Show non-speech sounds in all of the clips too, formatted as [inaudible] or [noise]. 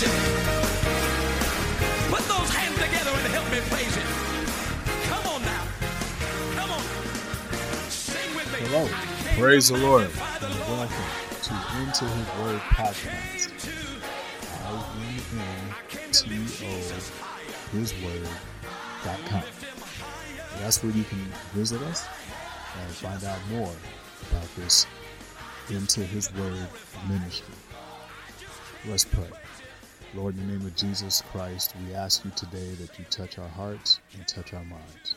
Put those hands together and help me praise Him. Come on now. Come on. Sing with me. Hello. Praise the Lord. And welcome to Into His Word podcast. I-N-N-T-O HisWord.com. That's where you can visit us and find out more about this Into His Word ministry. Let's pray. Lord, in the name of Jesus Christ, we ask you today that you touch our hearts and touch our minds.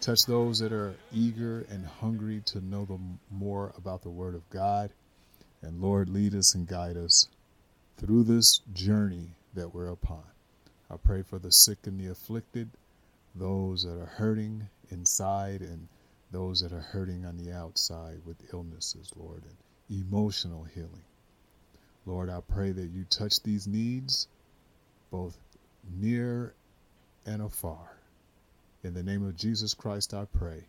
Touch those that are eager and hungry to know the more about the Word of God. And Lord, lead us and guide us through this journey that we're upon. I pray for the sick and the afflicted, those that are hurting inside, and those that are hurting on the outside with illnesses, Lord, and emotional healing. Lord, I pray that you touch these needs, both near and afar. In the name of Jesus Christ, I pray.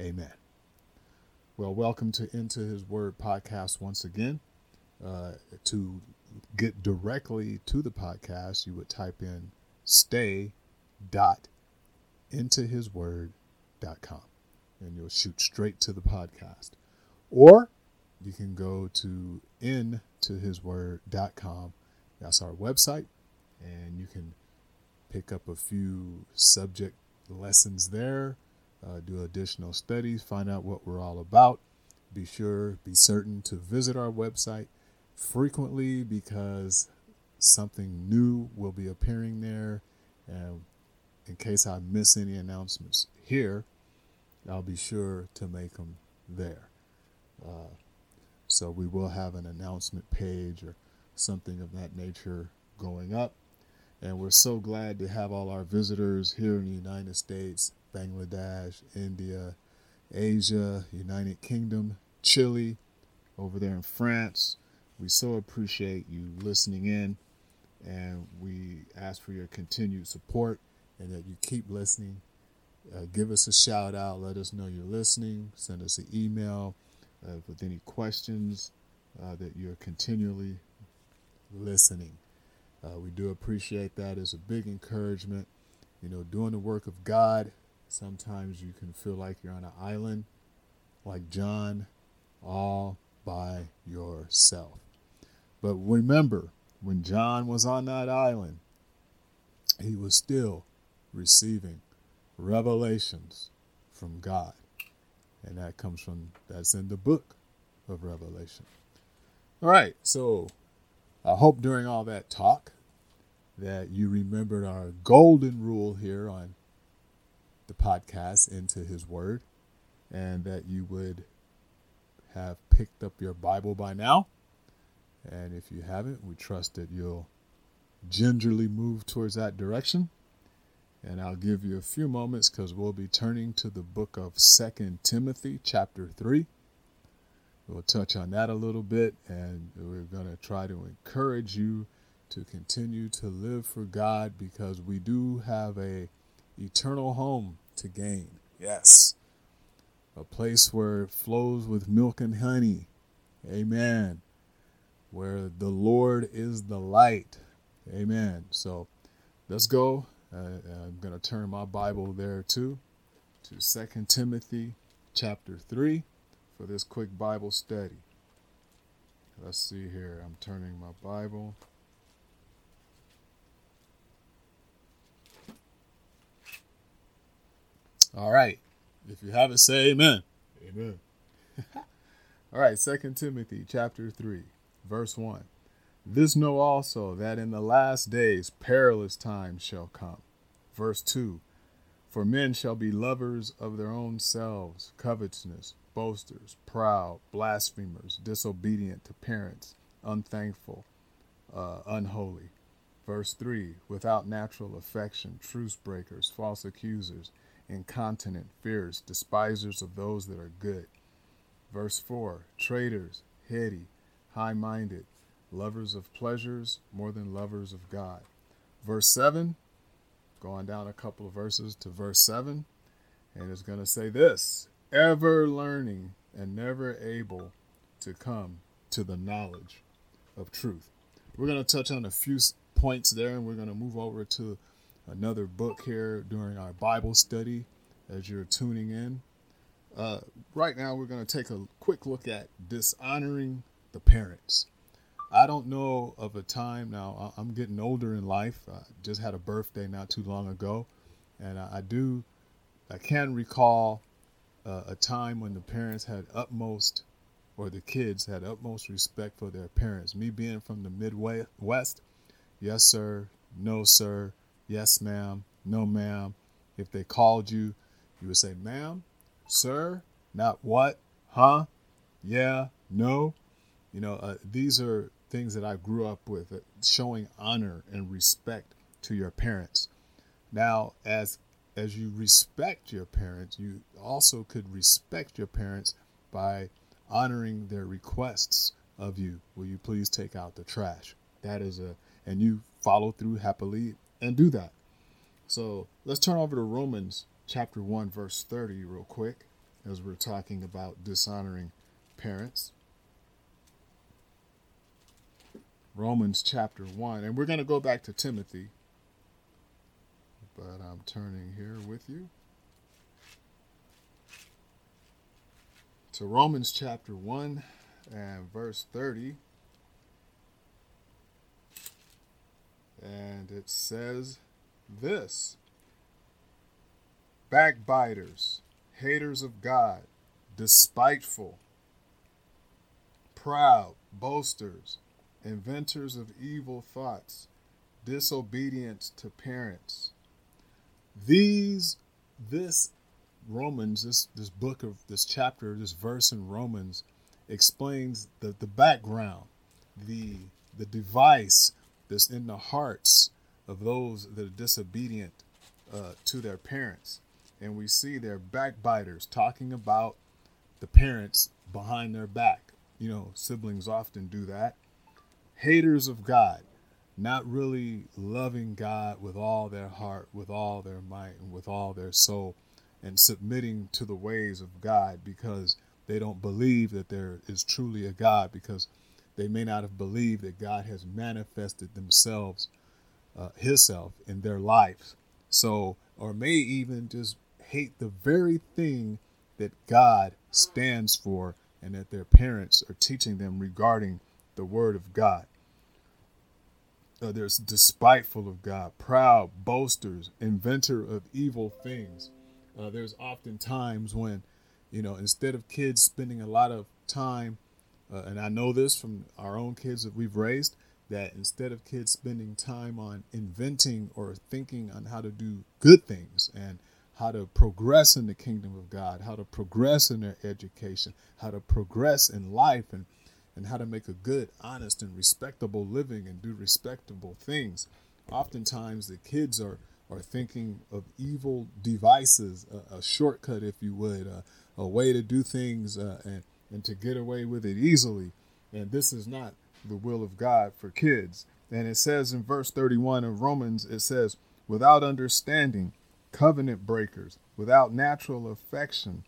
Amen. Well, welcome to Into His Word podcast once again. Uh, to get directly to the podcast, you would type in stay dot into his word dot com and you'll shoot straight to the podcast. Or you can go to into his word dot com. That's our website, and you can pick up a few subject lessons there, uh, do additional studies, find out what we're all about. Be sure, be certain to visit our website frequently because something new will be appearing there. And in case I miss any announcements here, I'll be sure to make them there. Uh, so we will have an announcement page or something of that nature going up. And we're so glad to have all our visitors here in the United States, Bangladesh, India, Asia, United Kingdom, Chile, over there in France. We so appreciate you listening in, and we ask for your continued support and that you keep listening. Uh, give us a shout out. Let us know you're listening. Send us an email uh, with any questions uh, that you're continually listening. Uh, we do appreciate that. It's a big encouragement. You know, doing the work of God, sometimes you can feel like you're on an island, like John, all by yourself. But remember, when John was on that island, he was still receiving revelations from God. And that comes from, that's in the book of Revelation. All right, so I hope during all that talk that you remembered our golden rule here on the podcast, Into His Word, and that you would have picked up your Bible by now. And if you haven't, we trust that you'll gingerly move towards that direction. And I'll give you a few moments because we'll be turning to the book of Second Timothy, chapter 3. We'll touch on that a little bit, and we're going to try to encourage you to continue to live for God because we do have a eternal home to gain. Yes. A place where it flows with milk and honey. Amen. Where the Lord is the light. Amen. So let's go. Uh, I'm going to turn my Bible there too to Second Timothy chapter 3 for this quick Bible study. Let's see here. I'm turning my Bible. All right. If you have it, say amen. Amen. [laughs] All right, Second Timothy chapter 3, verse 1. This know also that in the last days perilous times shall come. Verse 2 For men shall be lovers of their own selves, covetousness, boasters, proud, blasphemers, disobedient to parents, unthankful, uh, unholy. Verse 3 Without natural affection, truce breakers, false accusers, incontinent, fierce, despisers of those that are good. Verse 4 Traitors, heady, high minded, lovers of pleasures more than lovers of God. Verse 7 Going down a couple of verses to verse 7, and it's going to say this ever learning and never able to come to the knowledge of truth. we're going to touch on a few points there, and we're going to move over to another book here during our Bible study as you're tuning in. Uh, right now, we're going to take a quick look at dishonoring the parents. I don't know of a time now. I'm getting older in life. I just had a birthday not too long ago, and I, do. I can recall uh, a time when the parents had utmost, or the kids had utmost respect for their parents. Me being from the Midwest, yes sir, no sir, yes ma'am, no ma'am. If they called you, you would say ma'am, sir, not what, huh, yeah, no. You know, uh, these are things that I grew up with, uh, showing honor and respect to your parents. Now, as as you respect your parents, you also could respect your parents by honoring their requests of you. Will you please take out the trash? That is a and you follow through happily and do that. So let's turn over to Romans chapter 1, verse 30, real quick, as we're talking about dishonoring parents. Romans chapter 1. And we're going to go back to Timothy, but I'm turning here with you. To Romans chapter 1 and verse 30. And it says this Backbiters, haters of God, despiteful, proud, boasters inventors of evil thoughts, disobedient to parents. These, this Romans, this, this book of this chapter, this verse in Romans explains the, the background, the, the device that's in the hearts of those that are disobedient uh, to their parents. And we see their backbiters talking about the parents behind their back. You know, siblings often do that haters of God, not really loving God with all their heart, with all their might, and with all their soul, and submitting to the ways of God because they don't believe that there is truly a God, because they may not have believed that God has manifested themselves, uh, Himself in their lives. So, or may even just hate the very thing that God stands for and that their parents are teaching them regarding the Word of God. Uh, there's despiteful of God, proud, boasters, inventor of evil things. Uh, there's often times when, you know, instead of kids spending a lot of time, uh, and I know this from our own kids that we've raised, that instead of kids spending time on inventing or thinking on how to do good things and how to progress in the kingdom of God, how to progress in their education, how to progress in life and and how to make a good, honest, and respectable living and do respectable things. Oftentimes, the kids are, are thinking of evil devices, a, a shortcut, if you would, a, a way to do things uh, and, and to get away with it easily. And this is not the will of God for kids. And it says in verse 31 of Romans, it says, without understanding, covenant breakers, without natural affection,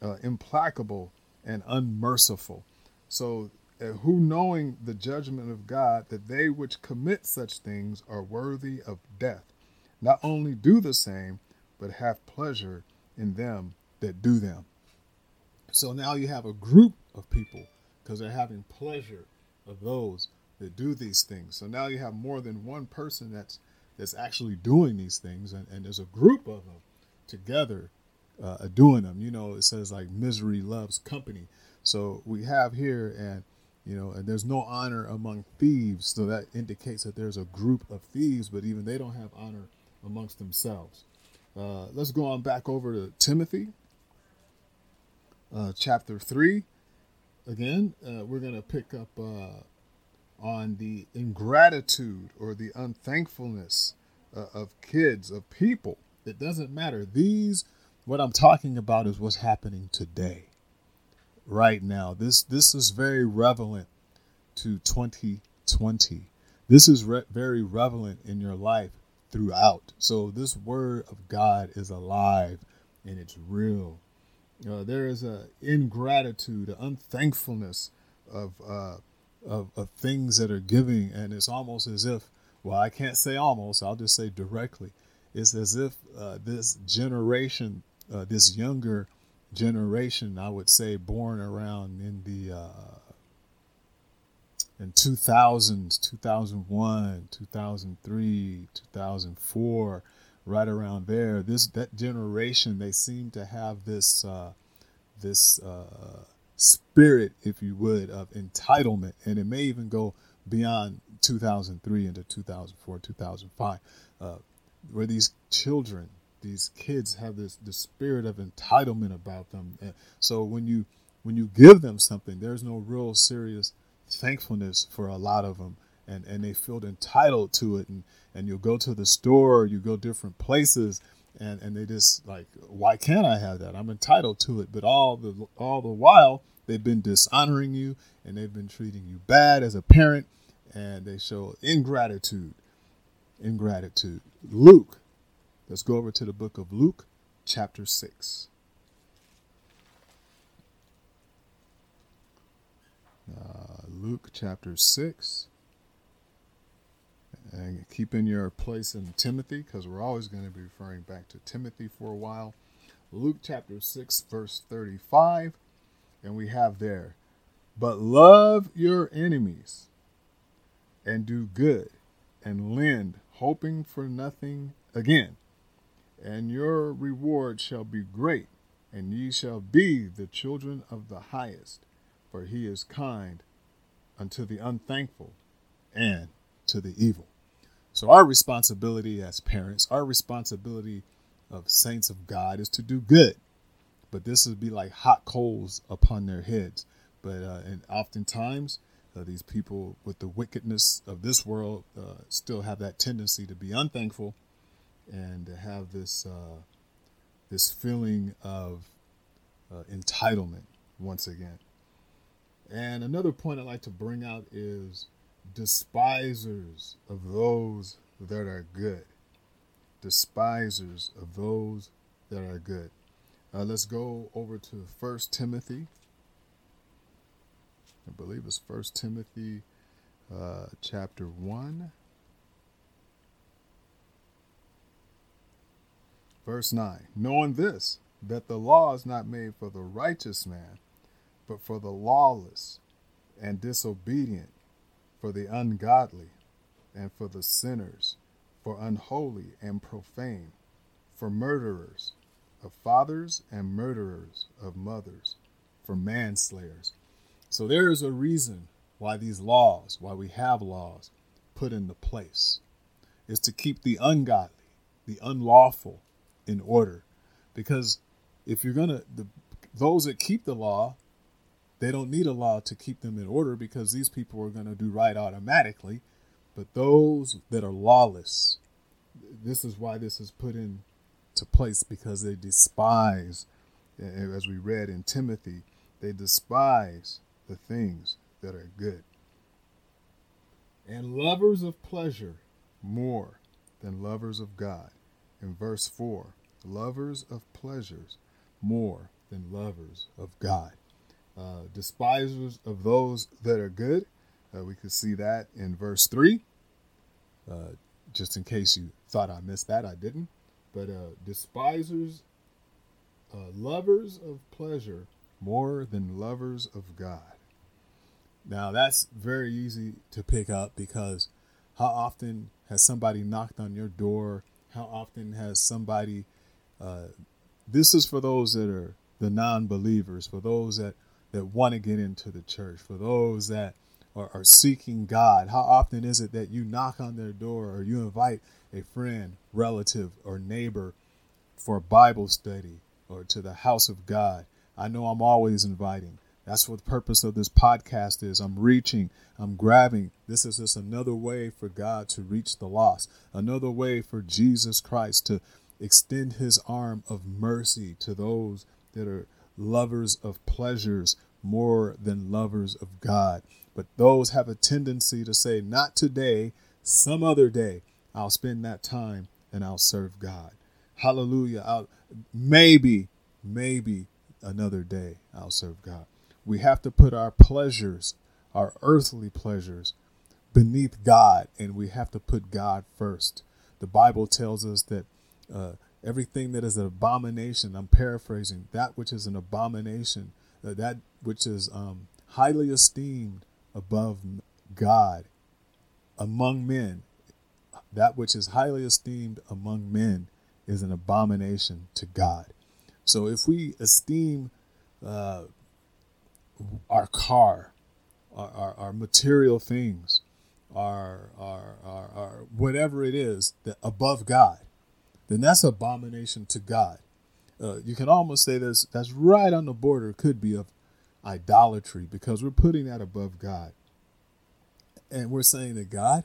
uh, implacable, and unmerciful. So, who knowing the judgment of God that they which commit such things are worthy of death, not only do the same, but have pleasure in them that do them. So now you have a group of people because they're having pleasure of those that do these things. So now you have more than one person that's that's actually doing these things, and, and there's a group of them together uh, doing them. You know, it says like misery loves company. So we have here, and you know, and there's no honor among thieves. So that indicates that there's a group of thieves, but even they don't have honor amongst themselves. Uh, let's go on back over to Timothy, uh, chapter 3. Again, uh, we're going to pick up uh, on the ingratitude or the unthankfulness uh, of kids, of people. It doesn't matter. These, what I'm talking about, is what's happening today right now. This this is very relevant to 2020. This is re- very relevant in your life throughout. So this word of God is alive and it's real. Uh, there is a ingratitude, an unthankfulness of uh, of, of things that are giving, and it's almost as if, well, I can't say almost, I'll just say directly. It's as if uh, this generation, uh, this younger generation, I would say, born around in the uh, in 2000s, 2001, 2003, 2004, right around there. This that generation, they seem to have this uh, this uh, spirit, if you would, of entitlement, and it may even go beyond 2003 into 2004, 2005, uh, where these children, these kids have this the spirit of entitlement about them. And so when you when you give them something, there's no real serious thankfulness for a lot of them, and and they feel entitled to it, and and you'll go to the store, you go different places. And, and they just like why can't I have that? I'm entitled to it, but all the all the while They've been dishonoring you and they've been treating you bad as a parent and they show ingratitude. Ingratitude. Luke. Let's go over to the book of Luke, chapter 6. Uh, Luke chapter 6. And keep in your place in Timothy because we're always going to be referring back to Timothy for a while. Luke chapter 6, verse 35 and we have there, but love your enemies and do good and lend, hoping for nothing again. And your reward shall be great, and ye shall be the children of the highest, for he is kind unto the unthankful and to the evil. So, our responsibility as parents, our responsibility of saints of God is to do good but this would be like hot coals upon their heads. But uh, and oftentimes uh, these people with the wickedness of this world uh, still have that tendency to be unthankful and to have this uh, this feeling of uh, entitlement once again. And another point I'd like to bring out is despisers of those that are good. Despisers of those that are good. Uh, let's go over to First Timothy. I believe it's First Timothy, uh, chapter one, verse nine. Knowing this, that the law is not made for the righteous man, but for the lawless and disobedient, for the ungodly, and for the sinners, for unholy and profane, for murderers of fathers and murderers of mothers, for manslayers. So there is a reason why these laws, why we have laws put into place, is to keep the ungodly, the unlawful in order. Because if you're gonna the those that keep the law, they don't need a law to keep them in order because these people are gonna do right automatically. But those that are lawless, this is why this is put in to place because they despise, as we read in Timothy, they despise the things that are good. And lovers of pleasure more than lovers of God. In verse 4, lovers of pleasures more than lovers of God. Uh, despisers of those that are good. Uh, we could see that in verse 3. Uh, just in case you thought I missed that, I didn't but uh, despisers, uh, lovers of pleasure more than lovers of God. Now that's very easy to pick up because how often has somebody knocked on your door? How often has somebody? Uh, this is for those that are the non-believers, for those that that want to get into the church, for those that are, are seeking God. How often is it that you knock on their door or you invite a friend, relative, or neighbor for a Bible study or to the house of God. I know I'm always inviting. That's what the purpose of this podcast is. I'm reaching, I'm grabbing. This is just another way for God to reach the lost, another way for Jesus Christ to extend his arm of mercy to those that are lovers of pleasures more than lovers of God. But those have a tendency to say, not today, some other day. I'll spend that time and I'll serve God. Hallelujah. I'll, maybe, maybe another day I'll serve God. We have to put our pleasures, our earthly pleasures beneath God, and we have to put God first. The Bible tells us that uh, everything that is an abomination, I'm paraphrasing, that which is an abomination, uh, that which is um, highly esteemed above God among men, that which is highly esteemed among men is an abomination to God. So if we esteem uh, our car, our, our, our, material things, our, our, our, our whatever it is that above God, then that's abomination to God. Uh, you can almost say this that's right on the border, could be of idolatry because we're putting that above God. And we're saying that God,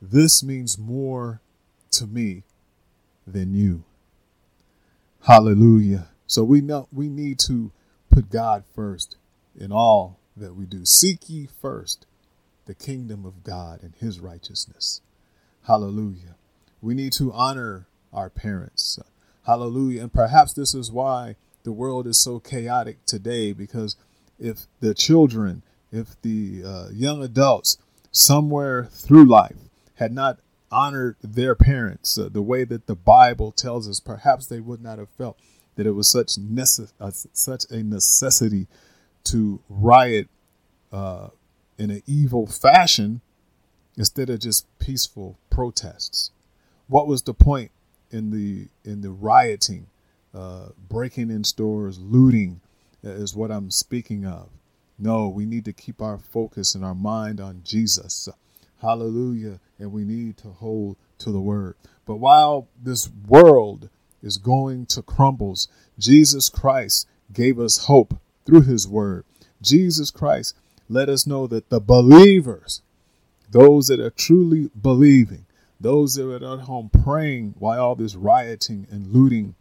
this means more to me than you. Hallelujah. So we know we need to put God first in all that we do. Seek ye first the kingdom of God and his righteousness. Hallelujah. We need to honor our parents. Hallelujah. And perhaps this is why the world is so chaotic today because if the children, if the uh, young adults somewhere through life had not honored their parents uh, the way that the Bible tells us, perhaps they would not have felt that it was such necess- uh, such a necessity to riot uh, in an evil fashion instead of just peaceful protests. What was the point in the in the rioting, uh, breaking in stores, looting, uh, is what I'm speaking of. No, we need to keep our focus and our mind on Jesus. Hallelujah. And we need to hold to the word. But while this world is going to crumbles, Jesus Christ gave us hope through his word. Jesus Christ let us know that the believers, those that are truly believing, those that are at home praying while all this rioting and looting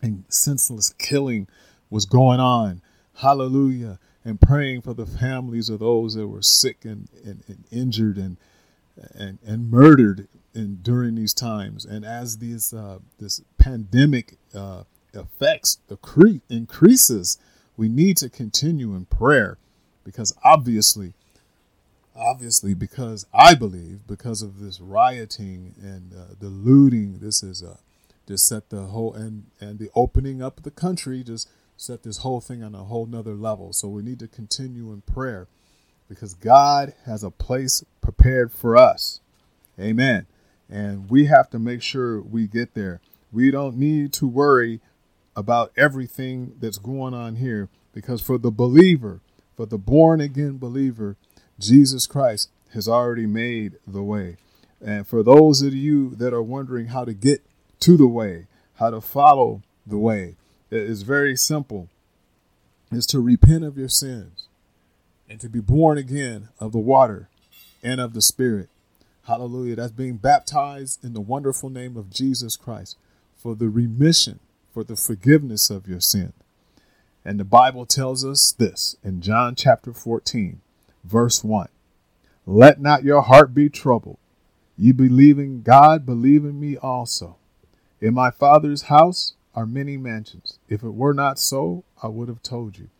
and senseless killing was going on, hallelujah, and praying for the families of those that were sick and, and, and injured and, and, and murdered in, during these times. And as these, uh, this pandemic uh, affects, the cre- increases, we need to continue in prayer because obviously, obviously, because I believe because of this rioting and uh, the looting, this is a uh, just set the whole and and the opening up of the country just set this whole thing on a whole nother level. So we need to continue in prayer because God has a place prepared for us. Amen. And we have to make sure we get there. We don't need to worry about everything that's going on here because for the believer, for the born again believer, Jesus Christ has already made the way. And for those of you that are wondering how to get to the way, how to follow the way, it is very simple. Is to repent of your sins and to be born again of the water and of the Spirit. Hallelujah. That's being baptized in the wonderful name of Jesus Christ for the remission, for the forgiveness of your sin. And the Bible tells us this in John chapter 14, verse 1 Let not your heart be troubled. You believe in God, believe in me also. In my Father's house are many mansions. If it were not so, I would have told you.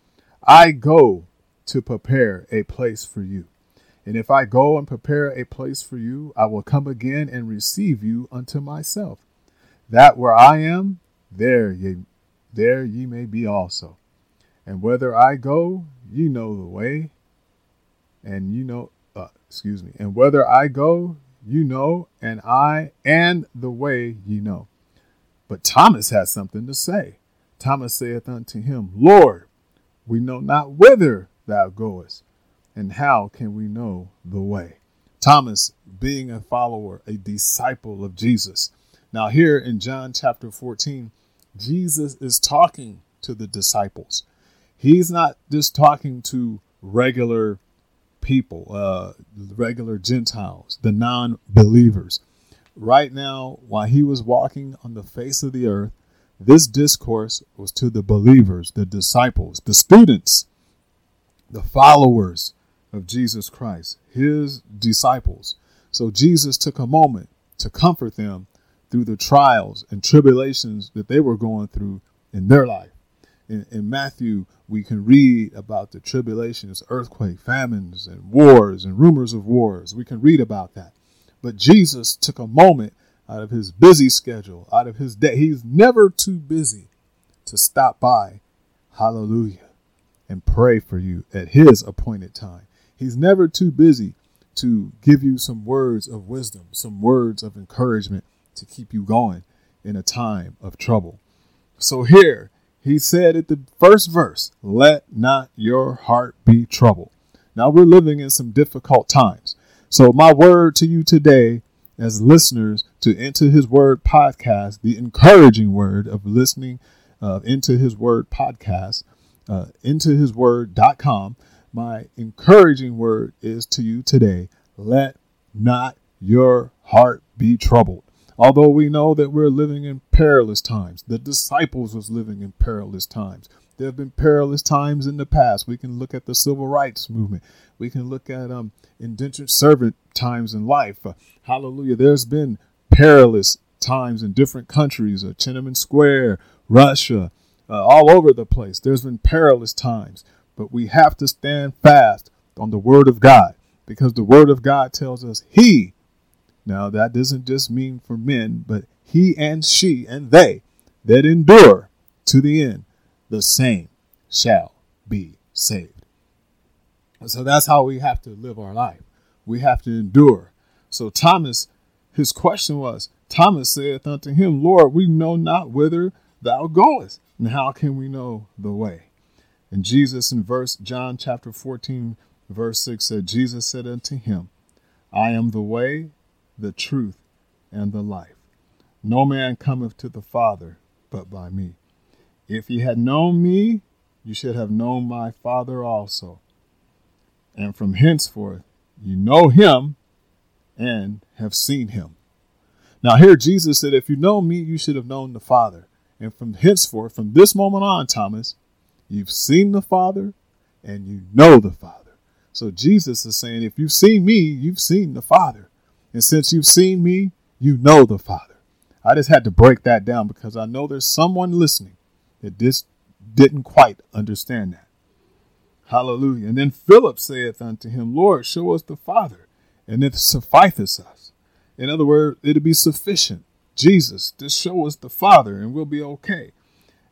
I go to prepare a place for you. And if I go and prepare a place for you, I will come again and receive you unto myself, that where I am, there ye, there ye may be also. And whether I go, ye know the way, and you know, uh, excuse me, and whether I go, you know, and I and the way ye know. But Thomas has something to say. Thomas saith unto him, Lord, we know not whither thou goest, and how can we know the way? Thomas, being a follower, a disciple of Jesus. Now, here in John chapter 14, Jesus is talking to the disciples. He's not just talking to regular people, uh, regular Gentiles, the non believers. Right now, while he was walking on the face of the earth, this discourse was to the believers, the disciples, the students, the followers of Jesus Christ, his disciples. So Jesus took a moment to comfort them through the trials and tribulations that they were going through in their life. in, in Matthew, we can read about the tribulations, earthquake, famines, and wars, and rumors of wars. We can read about that. But Jesus took a moment out of his busy schedule, out of his day. He's never too busy to stop by, hallelujah, and pray for you at his appointed time. He's never too busy to give you some words of wisdom, some words of encouragement to keep you going in a time of trouble. So here, he said at the first verse, Let not your heart be troubled. Now we're living in some difficult times. So my word to you today as listeners to Into His Word podcast, the encouraging word of listening uh, Into His Word podcast, uh, intohisword.com. My encouraging word is to you today let not your heart be troubled. Although we know that we're living in perilous times, the disciples was living in perilous times. There have been perilous times in the past. We can look at the civil rights movement. We can look at um, indentured servant times in life. Uh, hallelujah. There's been perilous times in different countries, uh, Tiananmen Square, Russia, uh, all over the place. There's been perilous times, but we have to stand fast on the Word of God because the Word of God tells us He. Now, that doesn't just mean for men, but He and she and they that endure to the end, the same shall be saved. So that's how we have to live our life. We have to endure. So Thomas, his question was, Thomas saith unto him, Lord, we know not whither thou goest, and how can we know the way? And Jesus in verse John chapter 14, verse 6 said, Jesus said unto him, I am the way, the truth, and the life. No man cometh to the Father but by me. If ye had known me, you should have known my Father also. And from henceforth you know him and have seen him. Now, here Jesus said, If you know me, you should have known the Father. And from henceforth, from this moment on, Thomas, you've seen the Father and you know the Father. So Jesus is saying, If you've seen me, you've seen the Father. And since you've seen me, you know the Father. I just had to break that down because I know there's someone listening that just didn't quite understand that. Hallelujah. And then Philip saith unto him, Lord, show us the Father, and it sufficeth us. In other words, it'll be sufficient. Jesus, just show us the Father, and we'll be okay.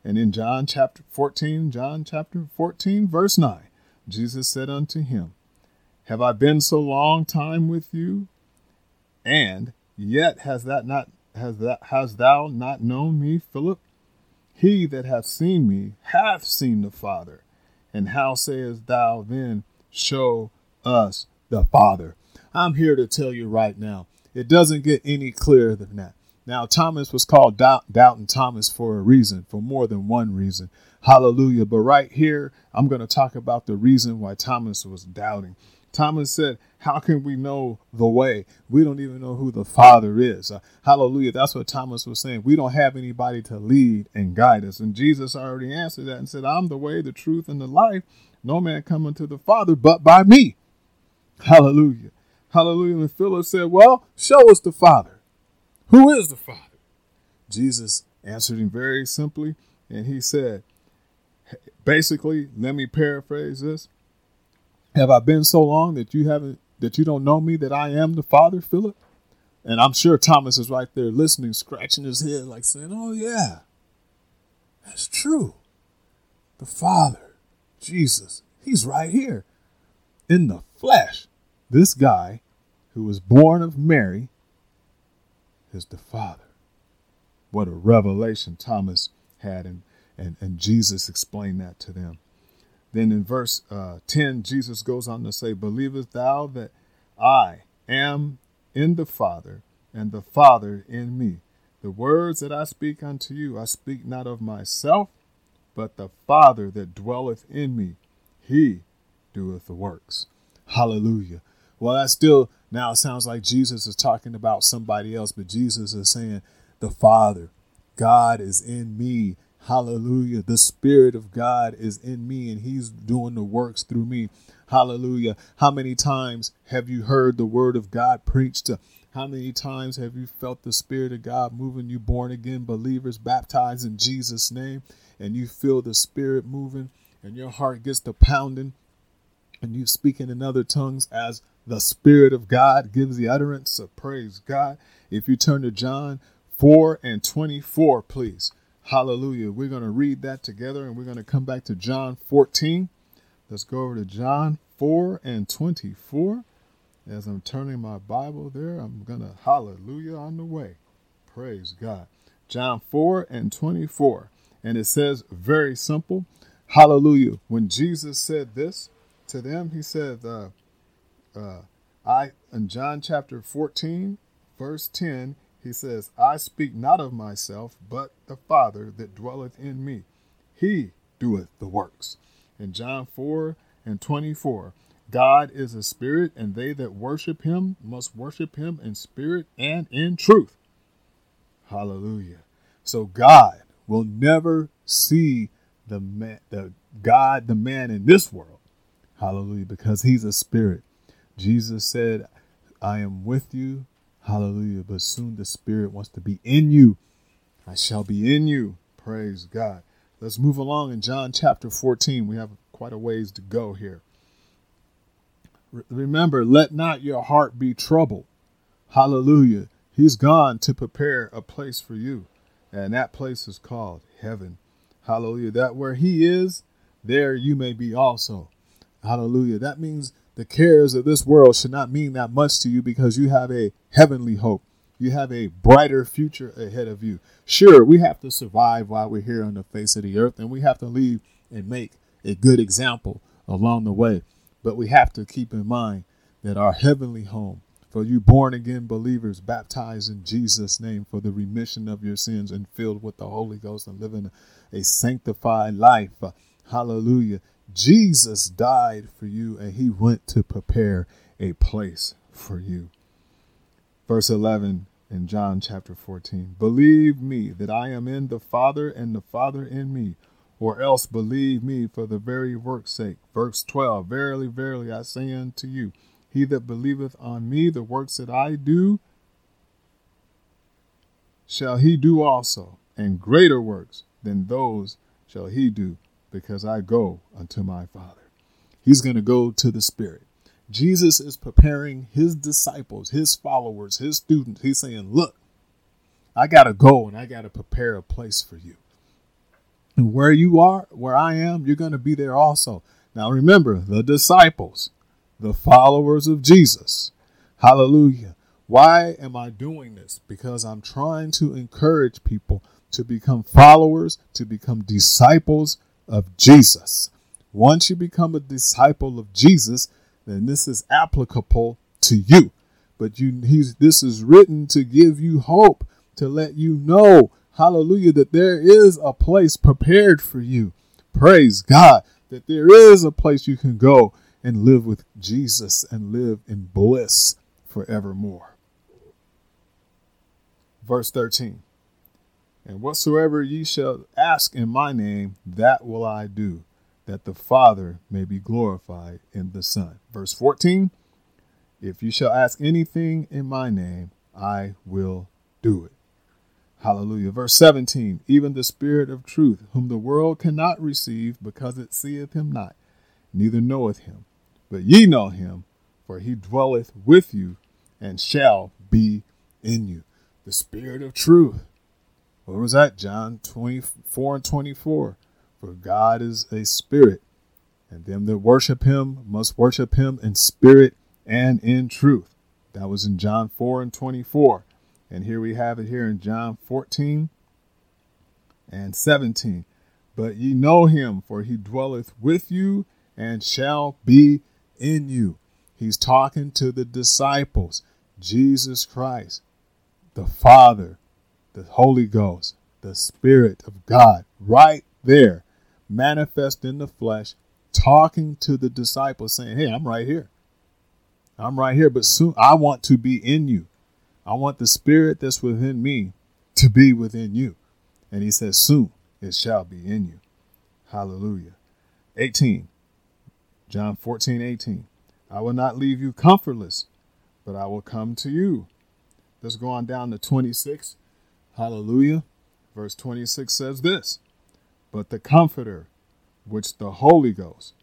And in John chapter 14, John chapter 14, verse 9, Jesus said unto him, Have I been so long time with you? And yet has that not has that has thou not known me, Philip? He that hath seen me hath seen the Father. And how sayest thou then, Show us the Father? I'm here to tell you right now, it doesn't get any clearer than that. Now, Thomas was called Doubt, Doubting Thomas for a reason, for more than one reason. Hallelujah. But right here, I'm going to talk about the reason why Thomas was doubting. Thomas said, How can we know the way? We don't even know who the Father is. Uh, hallelujah. That's what Thomas was saying. We don't have anybody to lead and guide us. And Jesus already answered that and said, I'm the way, the truth, and the life. No man coming to the Father but by me. Hallelujah. Hallelujah. And Philip said, Well, show us the Father. Who is the Father? Jesus answered him very simply, and he said, Basically, let me paraphrase this. Have I been so long that you haven't that you don't know me that I am the Father, Philip? And I'm sure Thomas is right there listening, scratching his head, like saying, Oh yeah, that's true. The Father, Jesus, he's right here in the flesh. This guy who was born of Mary is the Father. What a revelation Thomas had, and, and, and Jesus explained that to them. Then in verse uh, 10, Jesus goes on to say, Believest thou that I am in the Father, and the Father in me? The words that I speak unto you, I speak not of myself, but the Father that dwelleth in me, he doeth the works. Hallelujah. Well, that still now sounds like Jesus is talking about somebody else, but Jesus is saying, The Father, God is in me. Hallelujah. The Spirit of God is in me and He's doing the works through me. Hallelujah. How many times have you heard the word of God preached? How many times have you felt the Spirit of God moving you, born again believers, baptized in Jesus' name, and you feel the Spirit moving, and your heart gets to pounding, and you speaking in other tongues as the Spirit of God gives the utterance? So praise God. If you turn to John 4 and 24, please. Hallelujah. We're going to read that together and we're going to come back to John 14. Let's go over to John 4 and 24. As I'm turning my Bible there, I'm going to hallelujah on the way. Praise God. John 4 and 24. And it says, very simple, hallelujah. When Jesus said this to them, he said, uh, uh, I, in John chapter 14, verse 10, he says, I speak not of myself, but the Father that dwelleth in me. He doeth the works. In John 4 and 24, God is a spirit, and they that worship him must worship him in spirit and in truth. Hallelujah. So God will never see the man, the God, the man in this world. Hallelujah, because he's a spirit. Jesus said, I am with you Hallelujah. But soon the Spirit wants to be in you. I shall be in you. Praise God. Let's move along in John chapter 14. We have quite a ways to go here. Remember, let not your heart be troubled. Hallelujah. He's gone to prepare a place for you, and that place is called heaven. Hallelujah. That where He is, there you may be also. Hallelujah. That means the cares of this world should not mean that much to you because you have a heavenly hope. You have a brighter future ahead of you. Sure, we have to survive while we're here on the face of the earth, and we have to leave and make a good example along the way. But we have to keep in mind that our heavenly home, for you born again believers, baptized in Jesus' name for the remission of your sins and filled with the Holy Ghost and living a sanctified life. Hallelujah. Jesus died for you and he went to prepare a place for you. Verse 11 in John chapter 14 Believe me that I am in the Father and the Father in me, or else believe me for the very work's sake. Verse 12 Verily, verily, I say unto you, he that believeth on me, the works that I do, shall he do also, and greater works than those shall he do, because I go unto my Father. He's going to go to the Spirit. Jesus is preparing his disciples, his followers, his students. He's saying, Look, I got to go and I got to prepare a place for you. And where you are, where I am, you're going to be there also. Now remember, the disciples, the followers of Jesus. Hallelujah. Why am I doing this? Because I'm trying to encourage people to become followers, to become disciples of Jesus. Once you become a disciple of Jesus, then this is applicable to you. But you, he's, this is written to give you hope, to let you know, hallelujah, that there is a place prepared for you. Praise God, that there is a place you can go and live with Jesus and live in bliss forevermore. Verse 13 And whatsoever ye shall ask in my name, that will I do that the Father may be glorified in the Son. Verse 14 If you shall ask anything in my name, I will do it. Hallelujah. Verse 17 Even the Spirit of truth, whom the world cannot receive, because it seeth him not, neither knoweth him. But ye know him, for he dwelleth with you and shall be in you. The Spirit of truth. What was that? John 24 and 24. For God is a spirit, and them that worship him must worship him in spirit and in truth. That was in John 4 and 24. And here we have it here in John 14 and 17. But ye know him, for he dwelleth with you and shall be in you. He's talking to the disciples, Jesus Christ, the Father, the Holy Ghost, the Spirit of God, right there manifest in the flesh, talking to the disciples, saying, Hey, I'm right here. I'm right here, but soon I want to be in you. I want the spirit that's within me to be within you. And he says, Soon it shall be in you. Hallelujah. 18. John 14, 18. I will not leave you comfortless, but I will come to you. Let's go on down to 26. Hallelujah. Verse 26 says this But the Comforter, which the Holy Ghost,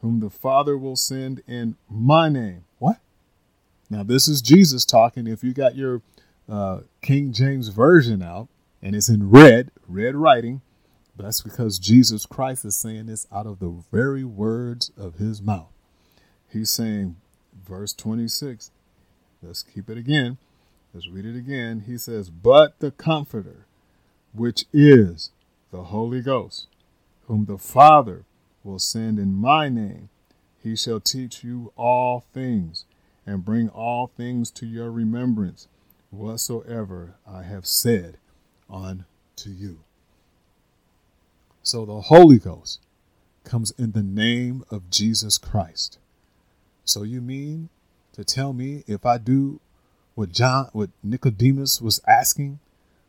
whom the Father will send in my name. What? Now, this is Jesus talking. If you got your uh, King James Version out and it's in red, red writing, that's because Jesus Christ is saying this out of the very words of his mouth. He's saying, verse 26, let's keep it again. Let's read it again. He says, But the Comforter, which is the Holy Ghost, whom the Father will send in my name, he shall teach you all things and bring all things to your remembrance whatsoever I have said unto you. So the Holy Ghost comes in the name of Jesus Christ. So you mean to tell me if I do what John what Nicodemus was asking,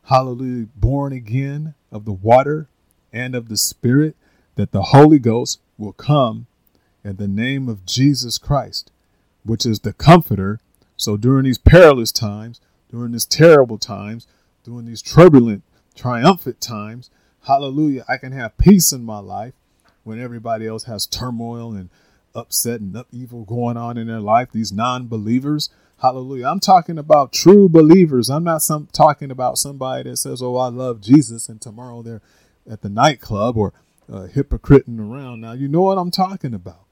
hallelujah, born again of the water and of the spirit, that the Holy Ghost will come in the name of Jesus Christ, which is the comforter. So during these perilous times, during these terrible times, during these turbulent, triumphant times, hallelujah, I can have peace in my life when everybody else has turmoil and upset and upheaval going on in their life, these non believers. Hallelujah. I'm talking about true believers. I'm not some talking about somebody that says, Oh, I love Jesus, and tomorrow they're at the nightclub or uh, hypocriting around. Now, you know what I'm talking about.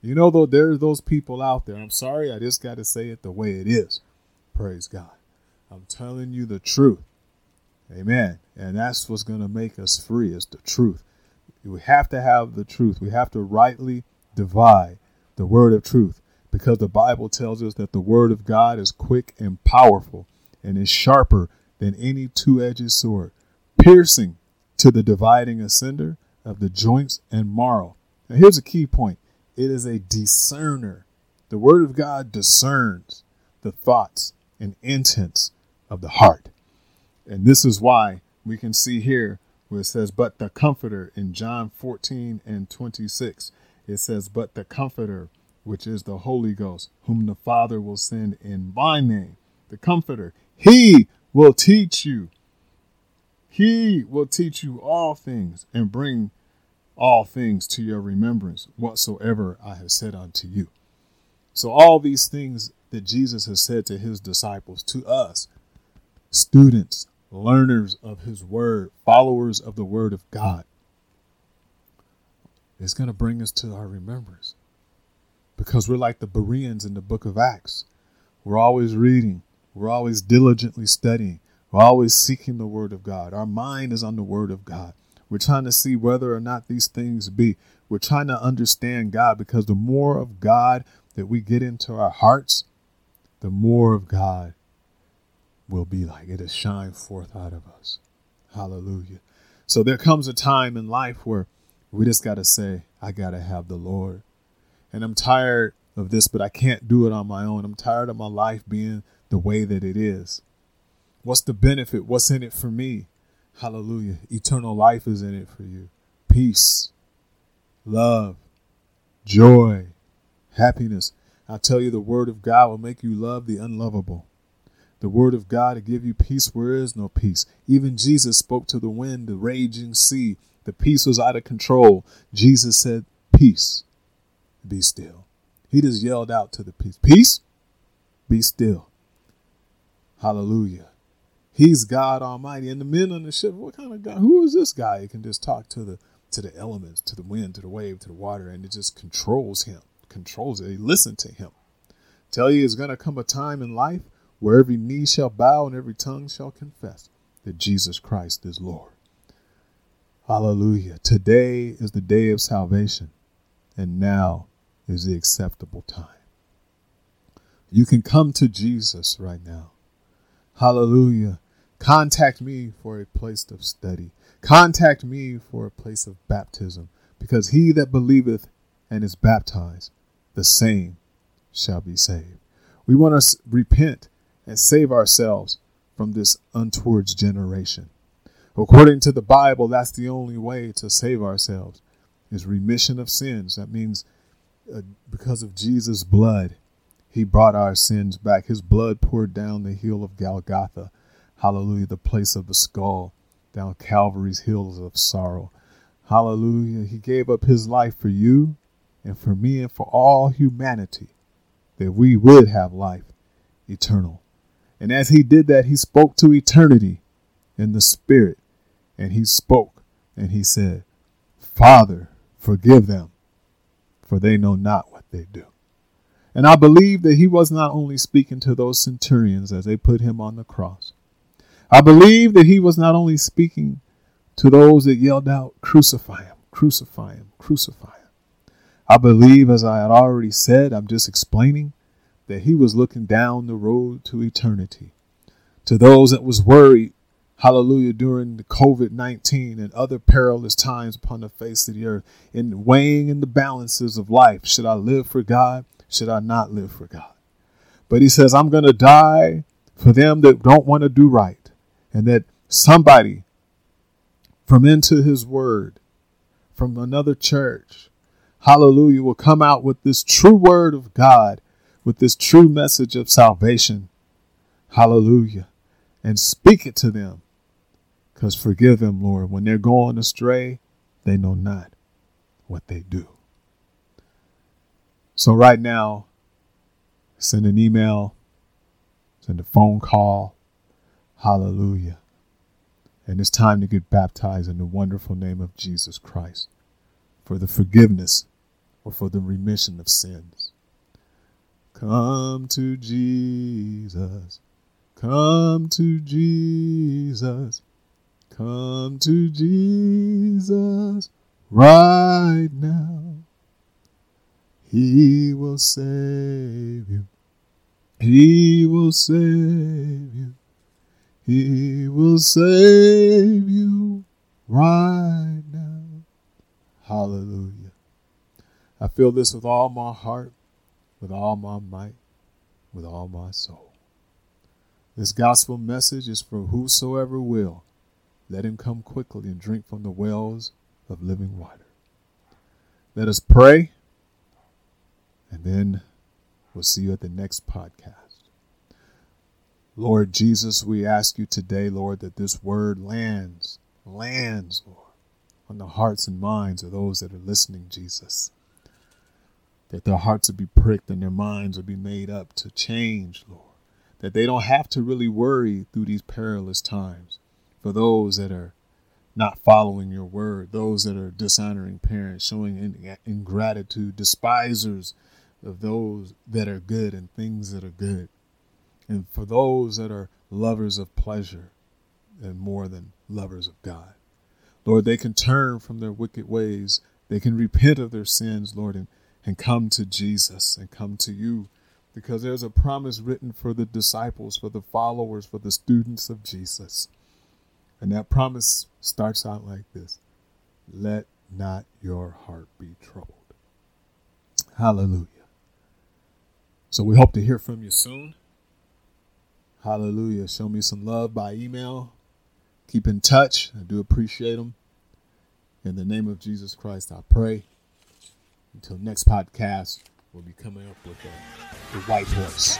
You know, though, there's those people out there. I'm sorry, I just got to say it the way it is. Praise God. I'm telling you the truth. Amen. And that's what's going to make us free is the truth. We have to have the truth. We have to rightly divide the word of truth because the Bible tells us that the word of God is quick and powerful and is sharper than any two edged sword, piercing to the dividing asunder of the joints and marrow. Now, here's a key point it is a discerner. The word of God discerns the thoughts and intents of the heart. And this is why we can see here where it says, But the Comforter in John 14 and 26. It says, But the Comforter, which is the Holy Ghost, whom the Father will send in my name, the Comforter, he will teach you. He will teach you all things and bring all things to your remembrance whatsoever I have said unto you. So, all these things that Jesus has said to his disciples, to us, students, learners of his word, followers of the word of God, is going to bring us to our remembrance. Because we're like the Bereans in the book of Acts. We're always reading, we're always diligently studying, we're always seeking the word of God. Our mind is on the word of God. We're trying to see whether or not these things be. We're trying to understand God because the more of God that we get into our hearts, the more of God will be like. It'll shine forth out of us. Hallelujah. So there comes a time in life where we just got to say, I got to have the Lord. And I'm tired of this, but I can't do it on my own. I'm tired of my life being the way that it is. What's the benefit? What's in it for me? Hallelujah. Eternal life is in it for you. Peace, love, joy, happiness. I tell you, the word of God will make you love the unlovable. The word of God to give you peace where is no peace. Even Jesus spoke to the wind, the raging sea. The peace was out of control. Jesus said, Peace, be still. He just yelled out to the peace, Peace, be still. Hallelujah. He's God Almighty. And the men on the ship, what kind of God? Who is this guy? He can just talk to the to the elements, to the wind, to the wave, to the water, and it just controls him, controls it. They listen to him. Tell you, it's gonna come a time in life where every knee shall bow and every tongue shall confess that Jesus Christ is Lord. Hallelujah. Today is the day of salvation, and now is the acceptable time. You can come to Jesus right now. Hallelujah. Contact me for a place of study. Contact me for a place of baptism, because he that believeth and is baptized, the same shall be saved. We want to repent and save ourselves from this untoward generation. According to the Bible, that's the only way to save ourselves is remission of sins. That means uh, because of Jesus' blood, He brought our sins back. His blood poured down the hill of Golgotha. Hallelujah, the place of the skull, down Calvary's hills of sorrow. Hallelujah. He gave up his life for you and for me and for all humanity that we would have life eternal. And as he did that, he spoke to eternity in the spirit. And he spoke and he said, Father, forgive them, for they know not what they do. And I believe that he was not only speaking to those centurions as they put him on the cross. I believe that he was not only speaking to those that yelled out, Crucify him, crucify him, crucify him. I believe, as I had already said, I'm just explaining, that he was looking down the road to eternity. To those that was worried, hallelujah, during the COVID 19 and other perilous times upon the face of the earth, in weighing in the balances of life. Should I live for God? Should I not live for God? But he says, I'm going to die for them that don't want to do right. And that somebody from into his word, from another church, hallelujah, will come out with this true word of God with this true message of salvation. Hallelujah. And speak it to them. Because forgive them, Lord. When they're going astray, they know not what they do. So, right now, send an email, send a phone call. Hallelujah. And it's time to get baptized in the wonderful name of Jesus Christ for the forgiveness or for the remission of sins. Come to Jesus. Come to Jesus. Come to Jesus right now. He will save you. He will save you. He will save you right now. Hallelujah. I feel this with all my heart with all my might, with all my soul. This gospel message is for whosoever will. Let him come quickly and drink from the wells of living water. Let us pray, and then we'll see you at the next podcast. Lord Jesus, we ask you today, Lord, that this word lands, lands, Lord, on the hearts and minds of those that are listening, Jesus that their hearts will be pricked and their minds will be made up to change, Lord. That they don't have to really worry through these perilous times for those that are not following your word, those that are dishonoring parents, showing ingratitude, despisers of those that are good and things that are good. And for those that are lovers of pleasure and more than lovers of God. Lord, they can turn from their wicked ways. They can repent of their sins, Lord, and and come to Jesus and come to you because there's a promise written for the disciples, for the followers, for the students of Jesus. And that promise starts out like this Let not your heart be troubled. Hallelujah. So we hope to hear from you soon. Hallelujah. Show me some love by email. Keep in touch. I do appreciate them. In the name of Jesus Christ, I pray. Until next podcast, we'll be coming up with a, a white horse.